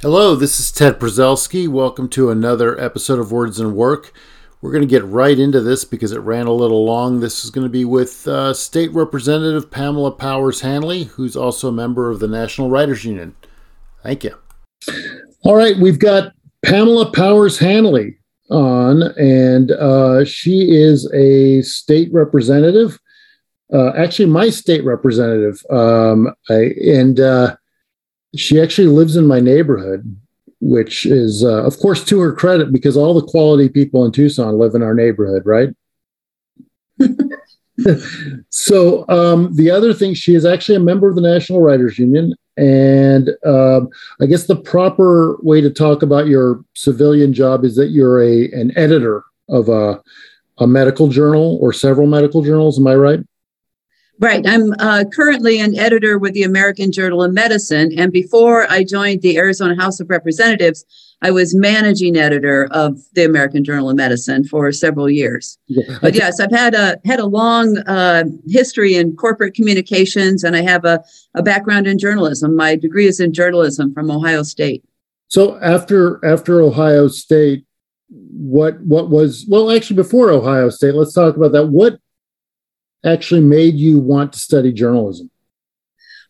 Hello, this is Ted Prezelski. Welcome to another episode of Words and Work. We're going to get right into this because it ran a little long. This is going to be with uh, State Representative Pamela Powers Hannley, who's also a member of the National Writers Union. Thank you. All right, we've got Pamela Powers Hannley on, and uh, she is a state representative. Uh, actually, my state representative, um, I, and uh, she actually lives in my neighborhood, which is, uh, of course, to her credit because all the quality people in Tucson live in our neighborhood, right? so um, the other thing, she is actually a member of the National Writers Union, and um, I guess the proper way to talk about your civilian job is that you're a an editor of a a medical journal or several medical journals. Am I right? Right. I'm uh, currently an editor with the American Journal of Medicine. And before I joined the Arizona House of Representatives, I was managing editor of the American Journal of Medicine for several years. Yeah. But yes, I've had a had a long uh, history in corporate communications, and I have a, a background in journalism. My degree is in journalism from Ohio State. So after after Ohio State, what what was well actually before Ohio State? Let's talk about that. What actually made you want to study journalism?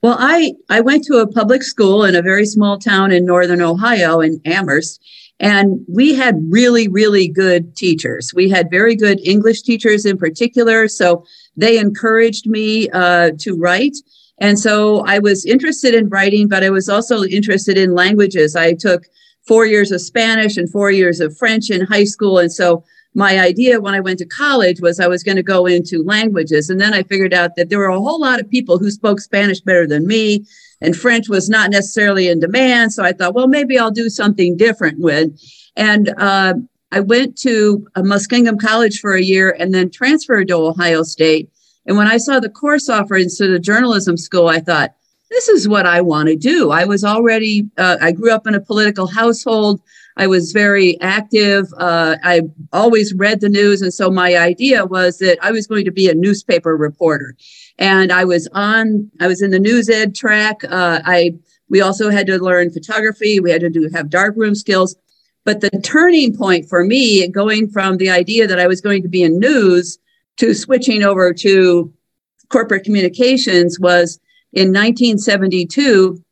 Well, I, I went to a public school in a very small town in northern Ohio in Amherst, and we had really, really good teachers. We had very good English teachers in particular. So they encouraged me uh, to write. And so I was interested in writing, but I was also interested in languages. I took four years of Spanish and four years of French in high school. And so my idea when I went to college was I was going to go into languages. And then I figured out that there were a whole lot of people who spoke Spanish better than me, and French was not necessarily in demand. So I thought, well, maybe I'll do something different with. And uh, I went to Muskingum College for a year and then transferred to Ohio State. And when I saw the course offerings to the journalism school, I thought, this is what I want to do. I was already, uh, I grew up in a political household. I was very active. Uh, I always read the news. And so my idea was that I was going to be a newspaper reporter. And I was on, I was in the news ed track. Uh, I, we also had to learn photography. We had to do, have darkroom skills. But the turning point for me, going from the idea that I was going to be in news to switching over to corporate communications was in 1972.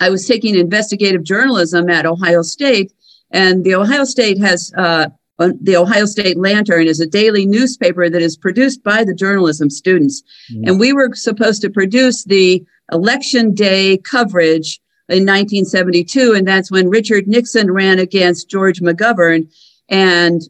I was taking investigative journalism at Ohio State, and the Ohio State has uh, the Ohio State Lantern is a daily newspaper that is produced by the journalism students. Mm-hmm. And we were supposed to produce the election day coverage in 1972. And that's when Richard Nixon ran against George McGovern. And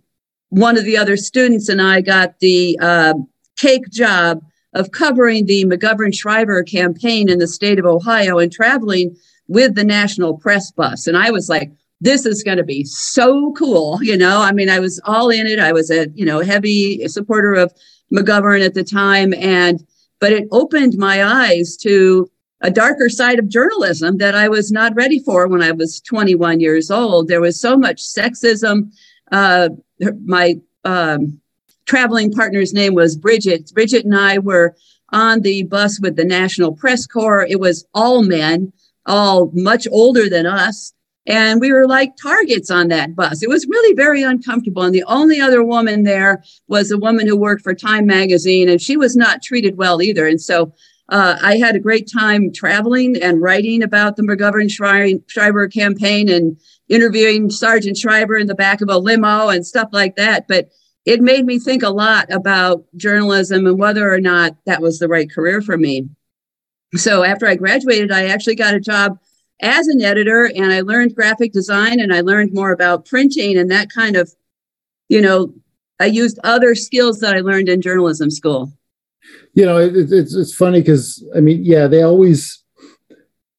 one of the other students and I got the uh, cake job of covering the McGovern Shriver campaign in the state of Ohio and traveling with the national press bus. And I was like, this is going to be so cool. You know, I mean, I was all in it. I was a, you know, heavy supporter of McGovern at the time. And, but it opened my eyes to a darker side of journalism that I was not ready for when I was 21 years old. There was so much sexism. Uh, my um, traveling partner's name was Bridget. Bridget and I were on the bus with the National Press Corps. It was all men, all much older than us. And we were like targets on that bus. It was really very uncomfortable. And the only other woman there was a woman who worked for Time Magazine, and she was not treated well either. And so uh, I had a great time traveling and writing about the McGovern Shriver campaign and interviewing Sargent Shriver in the back of a limo and stuff like that. But it made me think a lot about journalism and whether or not that was the right career for me. So after I graduated, I actually got a job as an editor and I learned graphic design and I learned more about printing and that kind of, you know, I used other skills that I learned in journalism school. You know, it, it's it's funny because I mean, yeah, they always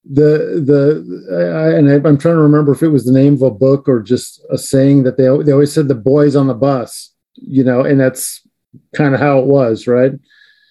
the the I, and I'm trying to remember if it was the name of a book or just a saying that they they always said the boys on the bus, you know, and that's kind of how it was, right?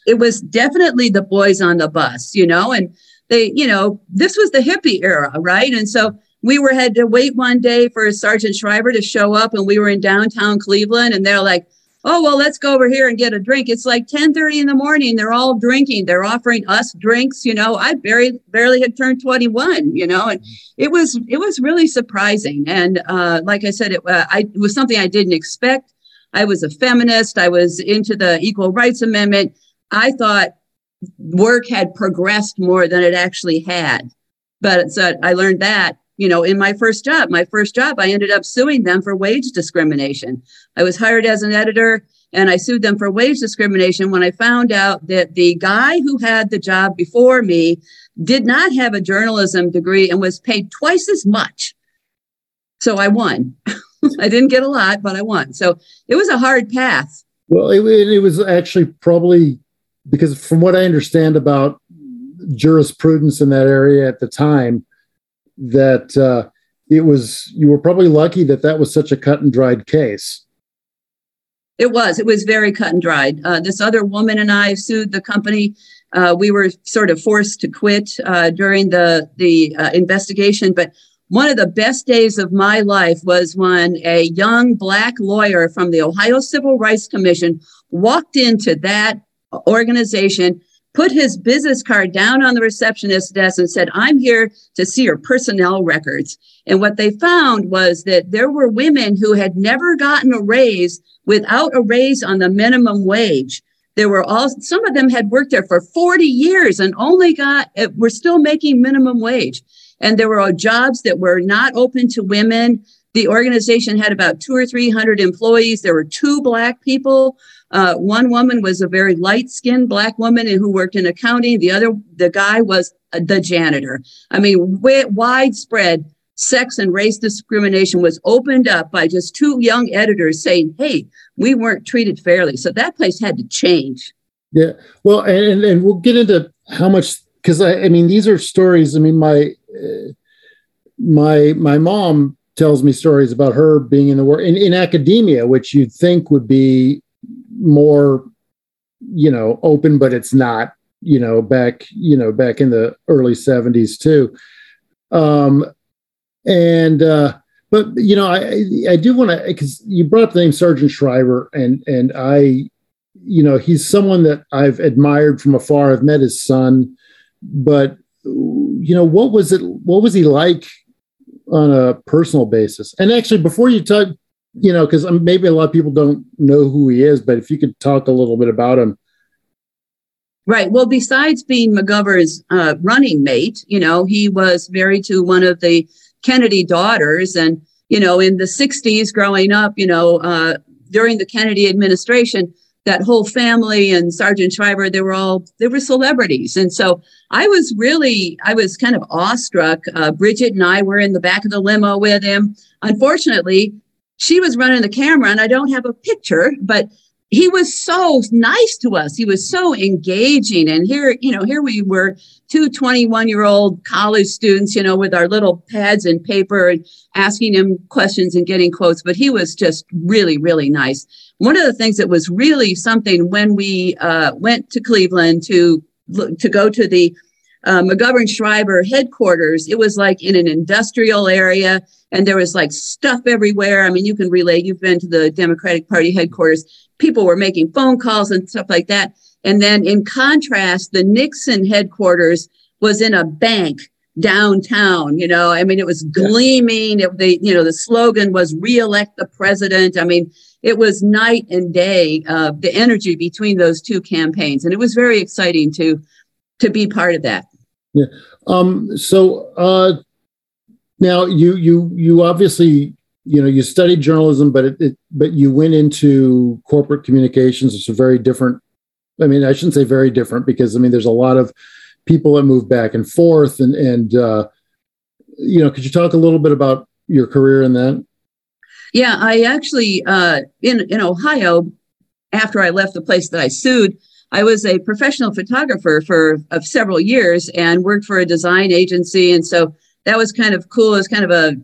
It was definitely the boys on the bus, you know, and they, you know, this was the hippie era, right? And so we were had to wait one day for Sargent Shriver to show up, and we were in downtown Cleveland, and they're like, oh well let's go over here and get a drink. It's like 10 30 in the morning. They're all drinking. They're offering us drinks you know. I barely barely had turned 21 you know and it was it was really surprising. And uh, like i said it, uh, I, it was something i didn't expect. I was a feminist. I was into the equal rights amendment i thought work had progressed more than it actually had but so uh, i learned that you know, in my first job, my first job, I ended up suing them for wage discrimination. I was hired as an editor and I sued them for wage discrimination when I found out that the guy who had the job before me did not have a journalism degree and was paid twice as much. So I won. I didn't get a lot, but I won. So it was a hard path. Well, it, it was actually probably because, from what I understand about jurisprudence in that area at the time, that uh, it was you were probably lucky that that was such a cut and dried case. It was. It was very cut and dried. Uh, this other woman and I sued the company. Uh, we were sort of forced to quit uh, during the the uh, investigation. But one of the best days of my life was when a young black lawyer from the Ohio Civil Rights Commission walked into that organization put his business card down on the receptionist's desk and said, I'm here to see your personnel records. And what they found was that there were women who had never gotten a raise without a raise on the minimum wage. There were all, some of them had worked there for 40 years and only got, were still making minimum wage. And there were jobs that were not open to women. The organization had about two or 300 employees. There were two black people uh, one woman was a very light skinned black woman who worked in accounting. The other, the guy was the janitor. I mean, widespread sex and race discrimination was opened up by just two young editors saying, hey, we weren't treated fairly. So that place had to change. Yeah. Well, and, and we'll get into how much, because I, I mean, these are stories. I mean, my, uh, my, my mom tells me stories about her being in the work in, in academia, which you'd think would be more you know open but it's not you know back you know back in the early 70s too. Um and uh but you know i i do want to because you brought up the name Sargent shriver and and i you know he's someone that i've admired from afar. I've met his son but you know what was it what was he like on a personal basis and actually before you talk you know, because um, maybe a lot of people don't know who he is, but if you could talk a little bit about him. Right. Well, besides being McGovern's uh, running mate, you know, he was married to one of the Kennedy daughters. And, you know, in the 60s, growing up, you know, uh, during the Kennedy administration, that whole family and Sargent Shriver, they were all, they were celebrities. And so I was really, I was kind of awestruck. Uh, Bridget and I were in the back of the limo with him. Unfortunately, she was running the camera and I don't have a picture, but he was so nice to us. He was so engaging. And here, you know, here we were, two 21 year old college students, you know, with our little pads and paper and asking him questions and getting quotes. But he was just really, really nice. One of the things that was really something when we uh, went to Cleveland to to go to the uh, McGovern Shriver headquarters, it was like in an industrial area and there was like stuff everywhere. I mean, you can relate, you've been to the Democratic Party headquarters. People were making phone calls and stuff like that. And then in contrast, the Nixon headquarters was in a bank downtown, you know, I mean, it was gleaming. It, the, you know, the slogan was reelect the president. I mean, it was night and day, uh, the energy between those two campaigns. And it was very exciting to, to be part of that. Yeah. Um, so, uh, now you you you obviously you know you studied journalism, but it, it but you went into corporate communications. It's a very different. I mean, I shouldn't say very different because I mean there's a lot of people that move back and forth, and and uh, you know, could you talk a little bit about your career in that? Yeah, I actually uh, in in Ohio after I left the place that I sued. I was a professional photographer for of several years and worked for a design agency, and so that was kind of cool. as kind of a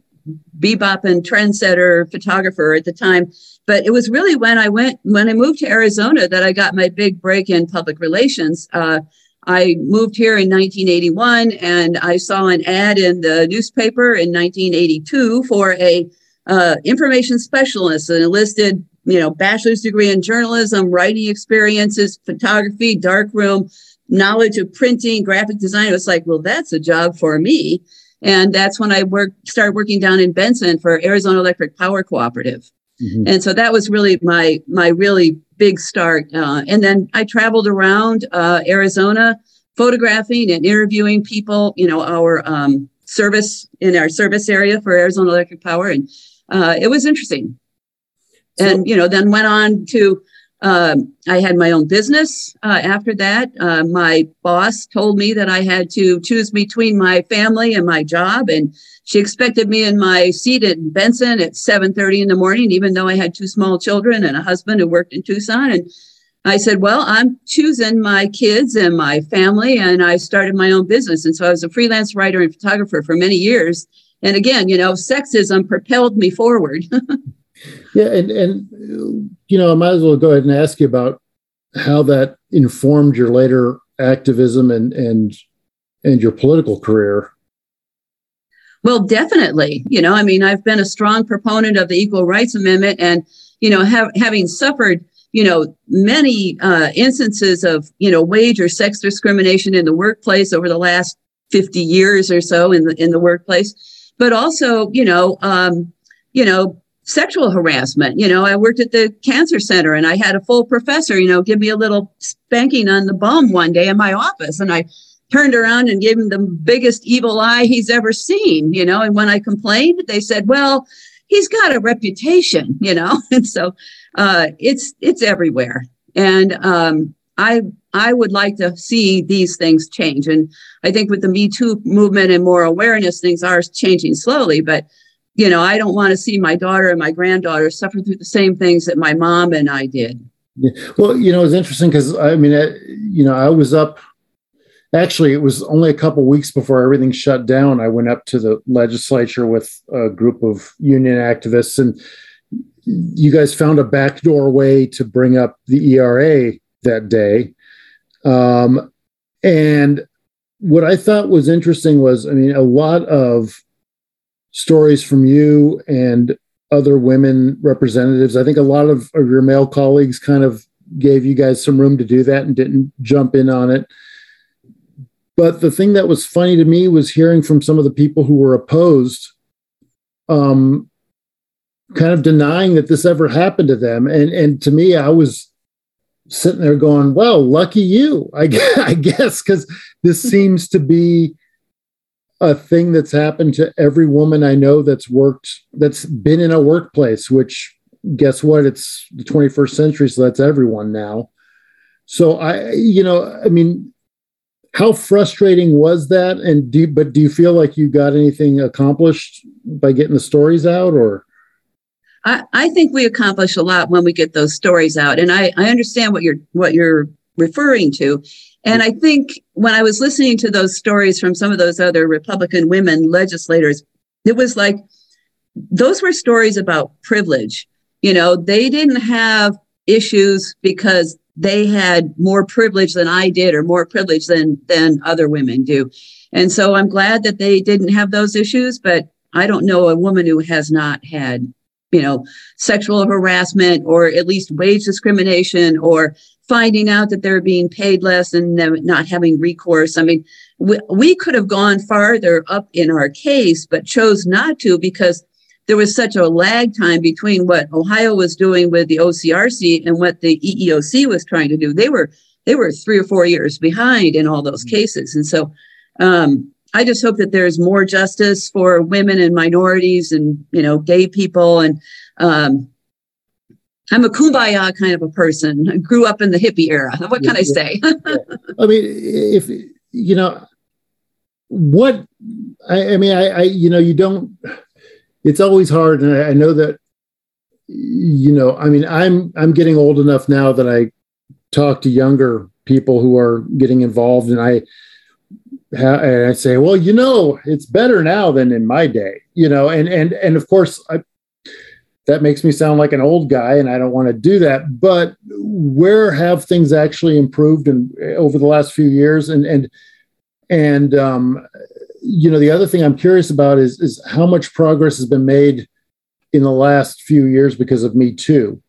bebop and trendsetter photographer at the time. But it was really when I went, when I moved to Arizona, that I got my big break in public relations. Uh, I moved here in 1981 and I saw an ad in the newspaper in 1982 for a uh, information specialist and it listed you know, bachelor's degree in journalism, writing experiences, photography, darkroom, knowledge of printing, graphic design. It was like, well, that's a job for me. And that's when I worked, started working down in Benson for Arizona Electric Power Cooperative. Mm-hmm. And so that was really my my really big start. Uh, and then I traveled around uh, Arizona, photographing and interviewing people. You know, our um, service in our service area for Arizona Electric Power, and uh, it was interesting. And you know, then went on to um, I had my own business uh, after that. Uh, my boss told me that I had to choose between my family and my job, and she expected me in my seat at Benson at 7:30 in the morning, even though I had two small children and a husband who worked in Tucson. And I said, "Well, I'm choosing my kids and my family," and I started my own business. And so I was a freelance writer and photographer for many years. And again, you know, sexism propelled me forward. Yeah, and and you know, I might as well go ahead and ask you about how that informed your later activism and and and your political career. Well, definitely. You know, I mean, I've been a strong proponent of the Equal Rights Amendment, and you know, have, having suffered you know many uh, instances of you know wage or sex discrimination in the workplace over the last 50 years or so in the in the workplace but also you know um, you know sexual harassment. You know, I worked at the cancer center and I had a full professor, you know, give me a little spanking on the bum one day in my office. And I turned around and gave him the biggest evil eye he's ever seen, you know. And when I complained, they said, well, he's got a reputation, you know. And so uh, it's it's everywhere. And um, I I would like to see these things change. And I think with the Me Too movement and more awareness, things are changing slowly. But you know, I don't want to see my daughter and my granddaughter suffer through the same things that my mom and I did. Yeah. Well, you know, it's interesting because I mean, I, you know, I was up. Actually, it was only a couple weeks before everything shut down. I went up to the legislature with a group of union activists, and you guys found a backdoor way to bring up the ERA that day. Um, and what I thought was interesting was, I mean, a lot of stories from you and other women representatives. I think a lot of, of your male colleagues kind of gave you guys some room to do that and didn't jump in on it. But the thing that was funny to me was hearing from some of the people who were opposed, um, kind of denying that this ever happened to them. And and to me, I was sitting there going, "Well, lucky you, I guess," I guess, because this seems to be a thing that's happened to every woman I know that's worked, that's been in a workplace, which guess what? It's the 21st century, so that's everyone now. So I, you know, I mean, how frustrating was that? And do, but do you feel like you got anything accomplished by getting the stories out or? I, I think we accomplish a lot when we get those stories out. And I, I understand what you're, what you're referring to. And I think when I was listening to those stories from some of those other Republican women legislators, it was like those were stories about privilege. You know, they didn't have issues because they had more privilege than I did or more privilege than than other women do. And so I'm glad that they didn't have those issues, but I don't know a woman who has not had, you know, sexual harassment or at least wage discrimination or finding out that they're being paid less and not having recourse. I mean, we, we could have gone farther up in our case, but chose not to because there was such a lag time between what Ohio was doing with the OCRC and what the EEOC was trying to do. They were they were three or four years behind in all those mm-hmm. cases, and so um, I just hope that there's more justice for women and minorities and you know gay people and um, I'm a kumbaya kind of a person. I grew up in the hippie era. What can yeah, I say? yeah. I mean, if you know what I, I mean, I, I, you know, you don't. It's always hard, and I, I know that. You know, I mean, I'm I'm getting old enough now that I talk to younger people who are getting involved, and I and I say, well, you know, it's better now than in my day, you know, and and and of course, I, that makes me sound like an old guy and i don't want to do that but where have things actually improved in, over the last few years and and and um, you know the other thing i'm curious about is is how much progress has been made in the last few years because of me too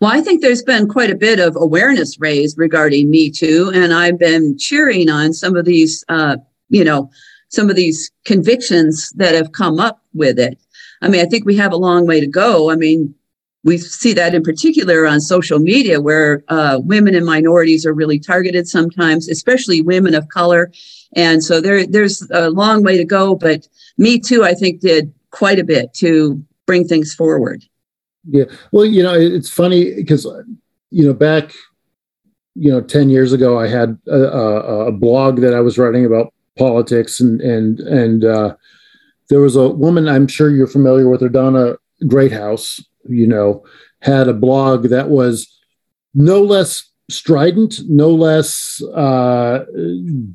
Well, I think there's been quite a bit of awareness raised regarding Me Too, and I've been cheering on some of these, uh, you know, some of these convictions that have come up with it. I mean, I think we have a long way to go. I mean, we see that in particular on social media where uh, women and minorities are really targeted sometimes, especially women of color. And so there, there's a long way to go, but Me Too, I think, did quite a bit to bring things forward. Yeah. Well, you know, it's funny because, you know, back, you know, 10 years ago, I had a, a, a blog that I was writing about politics and, and, and, uh, there was a woman, I'm sure you're familiar with her, Donna Gratehouse, you know, had a blog that was no less strident, no less uh,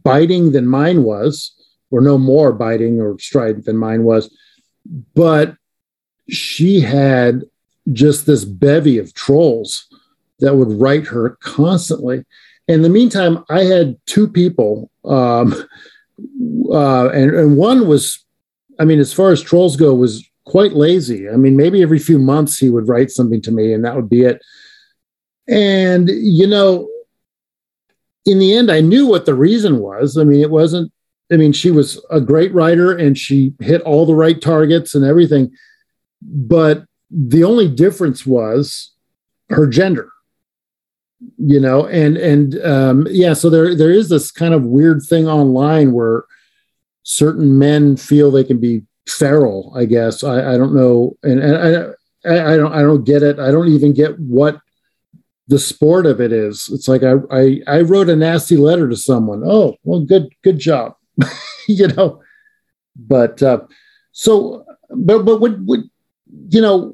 biting than mine was, or no more biting or strident than mine was. But she had just this bevy of trolls that would write her constantly. In the meantime, I had two people, um, uh, and, and one was, I mean, as far as trolls go, was quite lazy. I mean, maybe every few months he would write something to me, and that would be it. And, you know, in the end, I knew what the reason was. I mean, it wasn't, I mean, she was a great writer and she hit all the right targets and everything. But the only difference was her gender you know and and um yeah so there there is this kind of weird thing online where certain men feel they can be feral i guess. I i don't know. And, and i i don't i don't get it. I don't even get what the sport of it is. It's like i i, I wrote a nasty letter to someone. Oh well good good job. You know but uh so but but what would you know,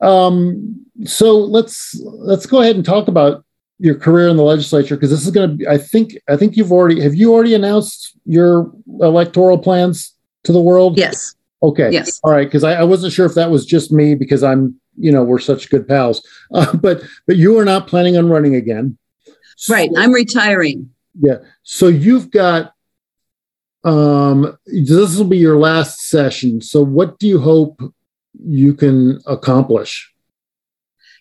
um, so let's let's go ahead and talk about your career in the legislature because this is going to be. I think I think you've already have you already announced your electoral plans to the world? Yes. Okay. Yes. All right. Because I, I, wasn't sure if that was just me because I'm you know we're such good pals, uh, but but you are not planning on running again. Right. I'm retiring. Yeah. So you've got um this will be your last session so what do you hope you can accomplish?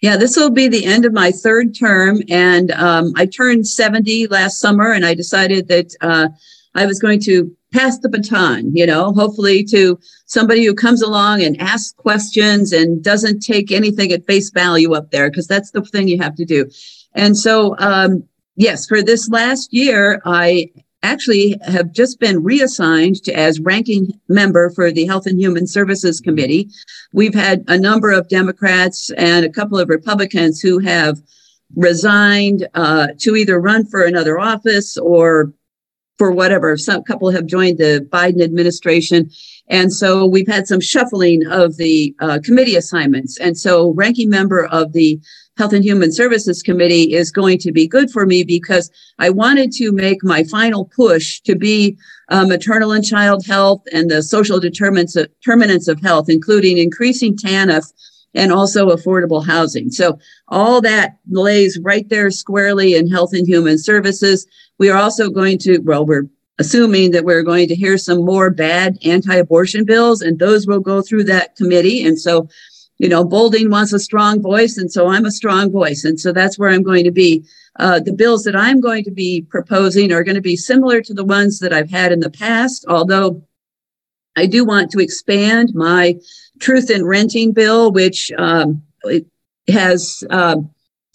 Yeah, this will be the end of my third term. And um, I turned 70 last summer, and I decided that uh, I was going to pass the baton, you know, hopefully to somebody who comes along and asks questions and doesn't take anything at face value up there, because that's the thing you have to do. And so, um, yes, for this last year, I actually have just been reassigned to, as ranking member for the Health and Human Services Committee. We've had a number of Democrats and a couple of Republicans who have resigned uh, to either run for another office or for whatever. Some couple have joined the Biden administration. And so we've had some shuffling of the uh, committee assignments. And so ranking member of the Health and Human Services Committee is going to be good for me because I wanted to make my final push to be uh, maternal and child health and the social determinants of, determinants of health, including increasing TANF and also affordable housing. So all that lays right there squarely in Health and Human Services. We are also going to, well, we're assuming that we're going to hear some more bad anti-abortion bills and those will go through that committee. And so you know, Bolding wants a strong voice, and so I'm a strong voice. And so that's where I'm going to be. Uh, the bills that I'm going to be proposing are going to be similar to the ones that I've had in the past, although I do want to expand my truth in renting bill, which um, has uh,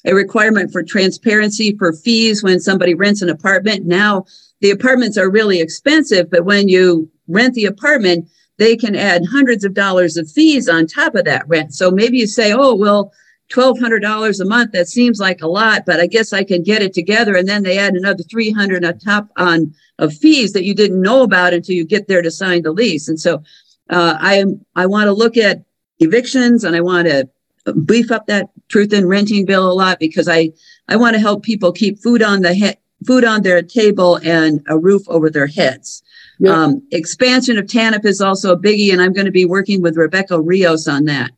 a requirement for transparency for fees when somebody rents an apartment. Now, the apartments are really expensive, but when you rent the apartment, they can add hundreds of dollars of fees on top of that rent. So maybe you say, oh, well, $1,200 a month, that seems like a lot, but I guess I can get it together. And then they add another 300 on top on of fees that you didn't know about until you get there to sign the lease. And so uh, I am, I want to look at evictions and I want to beef up that truth in renting bill a lot because I, I want to help people keep food on the head, food on their table and a roof over their heads. Um, expansion of TANF is also a biggie, and I'm going to be working with Rebecca Rios on that.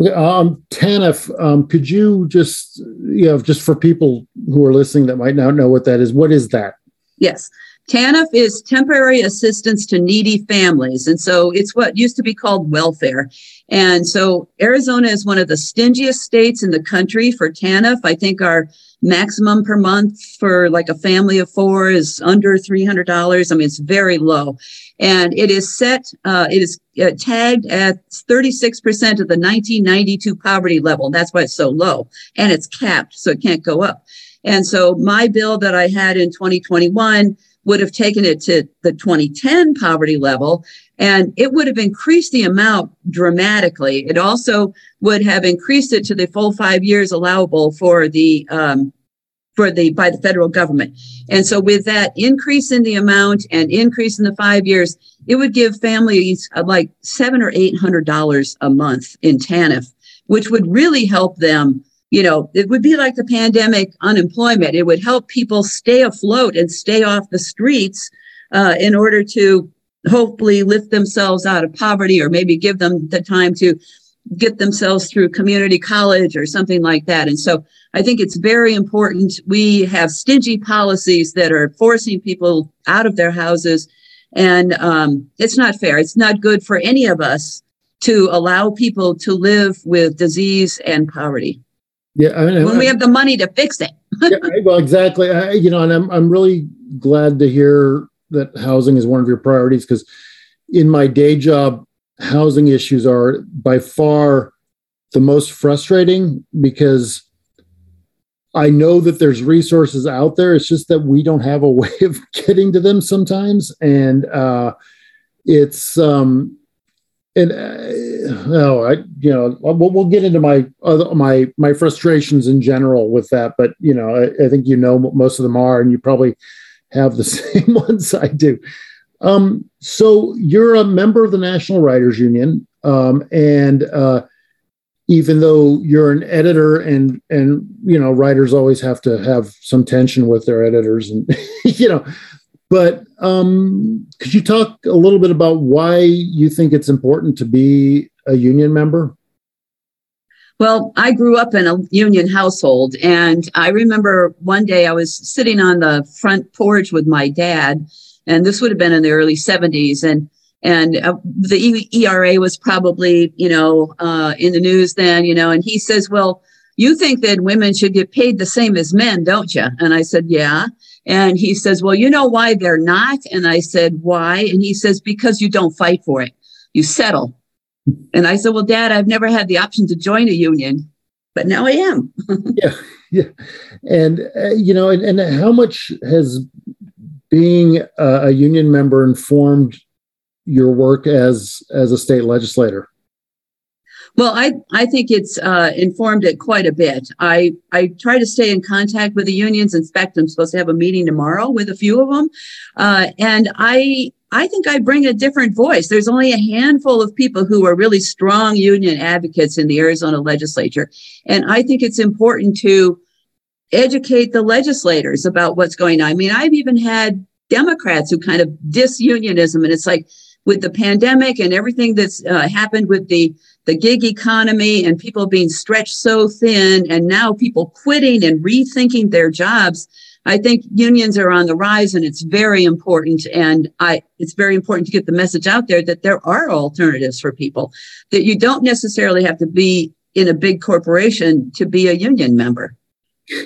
Okay, um, TANF, um, could you just, you know, just for people who are listening that might not know what that is, what is that? Yes. TANF is temporary assistance to needy families. And so it's what used to be called welfare. And so Arizona is one of the stingiest states in the country for TANF. I think our maximum per month for like a family of four is under $300. I mean, it's very low. And it is set, uh, it is uh, tagged at 36% of the 1992 poverty level. That's why it's so low. And it's capped, so it can't go up. And so my bill that I had in 2021 would have taken it to the 2010 poverty level and it would have increased the amount dramatically. It also would have increased it to the full five years allowable for the um, for the by the federal government. And so with that increase in the amount and increase in the five years, it would give families uh, like seven or eight hundred dollars a month in TANF, which would really help them you know, it would be like the pandemic unemployment. It would help people stay afloat and stay off the streets uh, in order to hopefully lift themselves out of poverty or maybe give them the time to get themselves through community college or something like that. And so I think it's very important. We have stingy policies that are forcing people out of their houses. And um, it's not fair. It's not good for any of us to allow people to live with disease and poverty. Yeah, I mean, when we have the money to fix it. yeah, well, exactly. I, you know, and I'm I'm really glad to hear that housing is one of your priorities because in my day job, housing issues are by far the most frustrating because I know that there's resources out there. It's just that we don't have a way of getting to them sometimes, and uh, it's um, and uh, oh, I you know we'll, we'll get into my other my my frustrations in general with that, but you know I, I, think you know most of them are, and you probably have the same ones I do. Um, so you're a member of the National Writers Union, um, and uh, even though you're an editor, and and you know writers always have to have some tension with their editors, and you know but um, could you talk a little bit about why you think it's important to be a union member? Well, I grew up in a union household, and I remember one day I was sitting on the front porch with my dad, and this would have been in the early 70s, and and uh, the ERA was probably you know uh, in the news then, you know, and he says, "Well, you think that women should get paid the same as men, don't you?" And I said, "Yeah." And he says, Well, you know why they're not? And I said, Why? And he says, Because you don't fight for it, you settle. And I said, Well, Dad, I've never had the option to join a union, but now I am. yeah. Yeah. And, uh, you know, and, and how much has being a, a union member informed your work as as a state legislator? Well, I, I think it's uh, informed it quite a bit. I, I try to stay in contact with the unions. In fact, I'm supposed to have a meeting tomorrow with a few of them. Uh, and I, I think I bring a different voice. There's only a handful of people who are really strong union advocates in the Arizona legislature. And I think it's important to educate the legislators about what's going on. I mean, I've even had Democrats who kind of disunionism, and it's like with the pandemic and everything that's uh, happened with the the gig economy and people being stretched so thin and now people quitting and rethinking their jobs i think unions are on the rise and it's very important. And i it's very important to get the message out there that there are alternatives for people that you don't necessarily have to be in a big corporation to be a union member.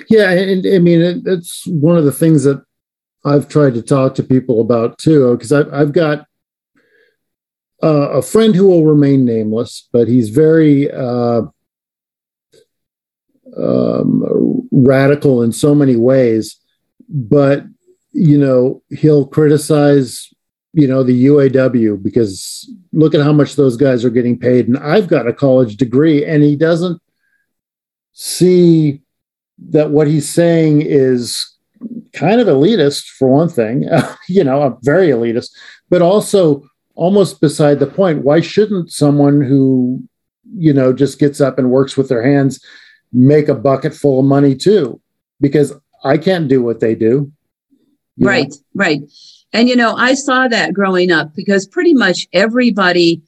Yeah and i mean it's one of the things that i've tried to talk to people about too because I've, I've got uh, a friend who will remain nameless, but he's very uh, um, radical in so many ways. But you know, he'll criticize you know the UAW because look at how much those guys are getting paid, and I've got a college degree, and he doesn't see that what he's saying is kind of elitist for one thing, you know, very elitist, but also almost beside the point. Why shouldn't someone who, you know, just gets up and works with their hands make a bucket full of money too? Because I can't do what they do. Right, know? right. And, you know, I saw that growing up because pretty much everybody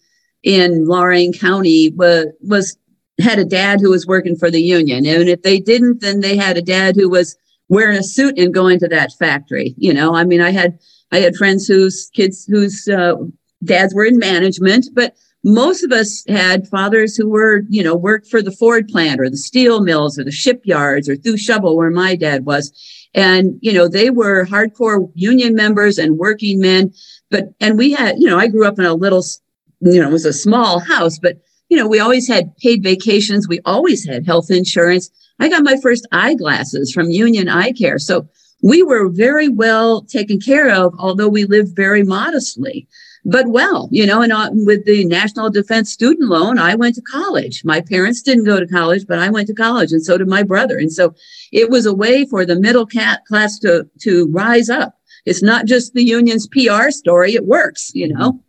in Lorain County was, was had a dad who was working for the union. And if they didn't, then they had a dad who was wearing a suit and going to that factory. You know, I mean, I had I had friends whose kids whose uh, dads were in management, but most of us had fathers who were, you know, worked for the Ford plant or the steel mills or the shipyards or Thew Shovel where my dad was. And, you know, they were hardcore union members and working men. But, and we had, you know, I grew up in a little, you know, it was a small house, but, you know, we always had paid vacations. We always had health insurance. I got my first eyeglasses from Union Eye Care. So we were very well taken care of, although we lived very modestly but well, you know, and uh, with the National Defense Student Loan, I went to college. My parents didn't go to college, but I went to college, and so did my brother. And so it was a way for the middle class to to rise up. It's not just the union's PR story; it works, you know.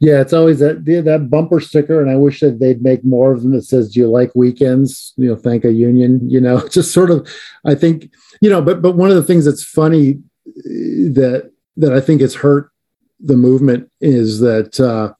Yeah, it's always that that bumper sticker, and I wish that they'd make more of them that says, "Do you like weekends?" You know, thank a union. You know, just sort of. I think you know, but but one of the things that's funny eh, that that I think has hurt the movement is that uh,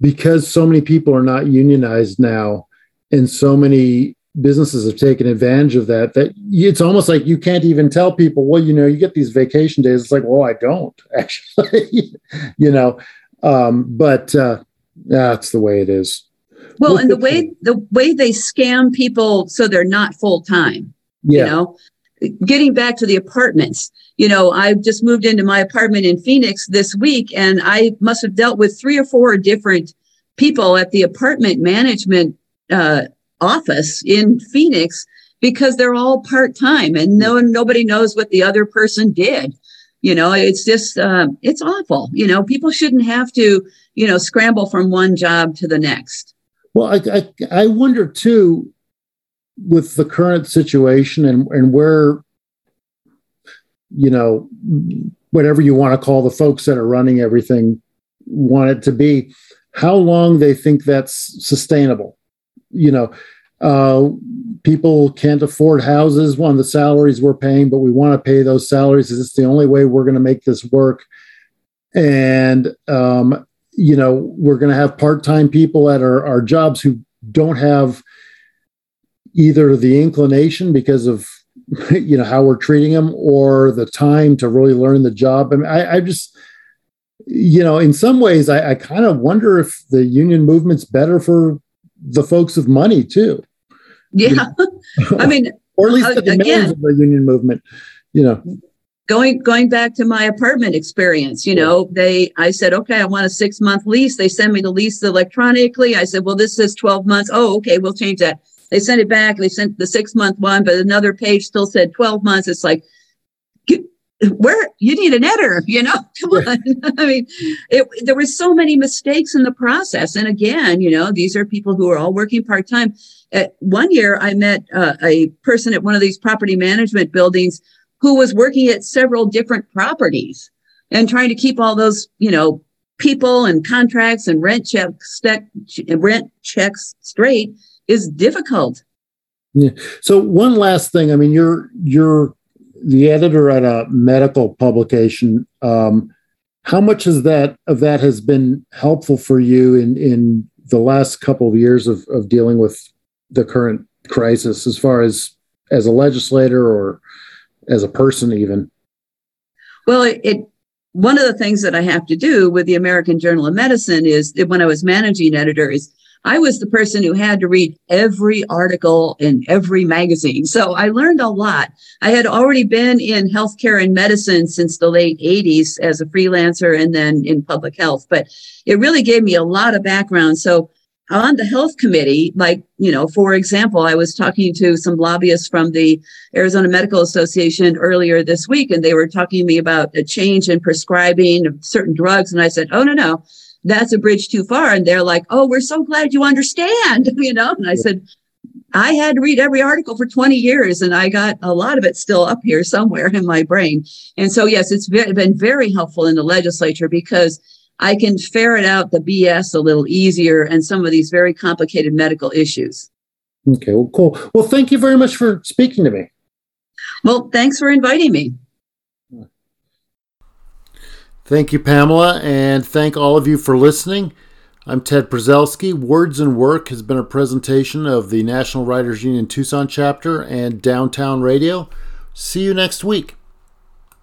because so many people are not unionized now, and so many businesses have taken advantage of that, that it's almost like you can't even tell people, well, you know, you get these vacation days. It's like, well, I don't actually, you know, um, but uh, that's the way it is. Well, and the way the way they scam people so they're not full time. Yeah. You know, getting back to the apartments you know, I just moved into my apartment in Phoenix this week, and I must have dealt with three or four different people at the apartment management uh, office in Phoenix because they're all part time, and no nobody knows what the other person did. You know, it's just uh, it's awful. You know, people shouldn't have to you know scramble from one job to the next. Well, I I, I wonder too with the current situation and and where you know, whatever you want to call the folks that are running everything want it to be, how long they think that's sustainable. You know, uh, people can't afford houses One, the salaries we're paying, but we want to pay those salaries. It's the only way we're going to make this work. And, um, you know, we're going to have part time people at our, our jobs who don't have either the inclination because of you know how we're treating them or the time to really learn the job. I mean, I, I just you know, in some ways, I, I kind of wonder if the union movement's better for the folks with money too. Yeah, I mean, or at least uh, the demands again, of the union movement. You know, going going back to my apartment experience you know they i said okay i want a six month lease. They send me the lease electronically. I said well this says 12 months. Oh okay we'll change that they sent it back. They sent the six month one, but another page still said 12 months. It's like, where you need an editor, you know? Come on. I mean, it, there were so many mistakes in the process. And again, you know, these are people who are all working part time. One year, I met uh, a person at one of these property management buildings who was working at several different properties and trying to keep all those, you know, people and contracts and rent checks, rent checks straight is difficult. Yeah. So one last thing, I mean, you're you're the editor at a medical publication. Um, how much is that of that has been helpful for you in in the last couple of years of, of dealing with the current crisis, as far as as a legislator or as a person, even? Well, it, it one of the things that I have to do with the American Journal of Medicine is that when I was managing editor is I was the person who had to read every article in every magazine. So I learned a lot. I had already been in healthcare and medicine since the late 80s as a freelancer and then in public health, but it really gave me a lot of background. So on the health committee, like, you know, for example, I was talking to some lobbyists from the Arizona Medical Association earlier this week, and they were talking to me about a change in prescribing of certain drugs. And I said, oh, no, no that's a bridge too far. And they're like, oh, we're so glad you understand, you know? And I said, I had to read every article for 20 years and I got a lot of it still up here somewhere in my brain. And so, yes, it's been very helpful in the legislature because I can ferret out the BS a little easier and some of these very complicated medical issues. Okay, well, cool. Well, thank you very much for speaking to me. Well, thanks for inviting me. Thank you, Pamela, and thank all of you for listening. I'm Ted Prezelski. Words and Work has been a presentation of the National Writers Union Tucson chapter and Downtown Radio. See you next week.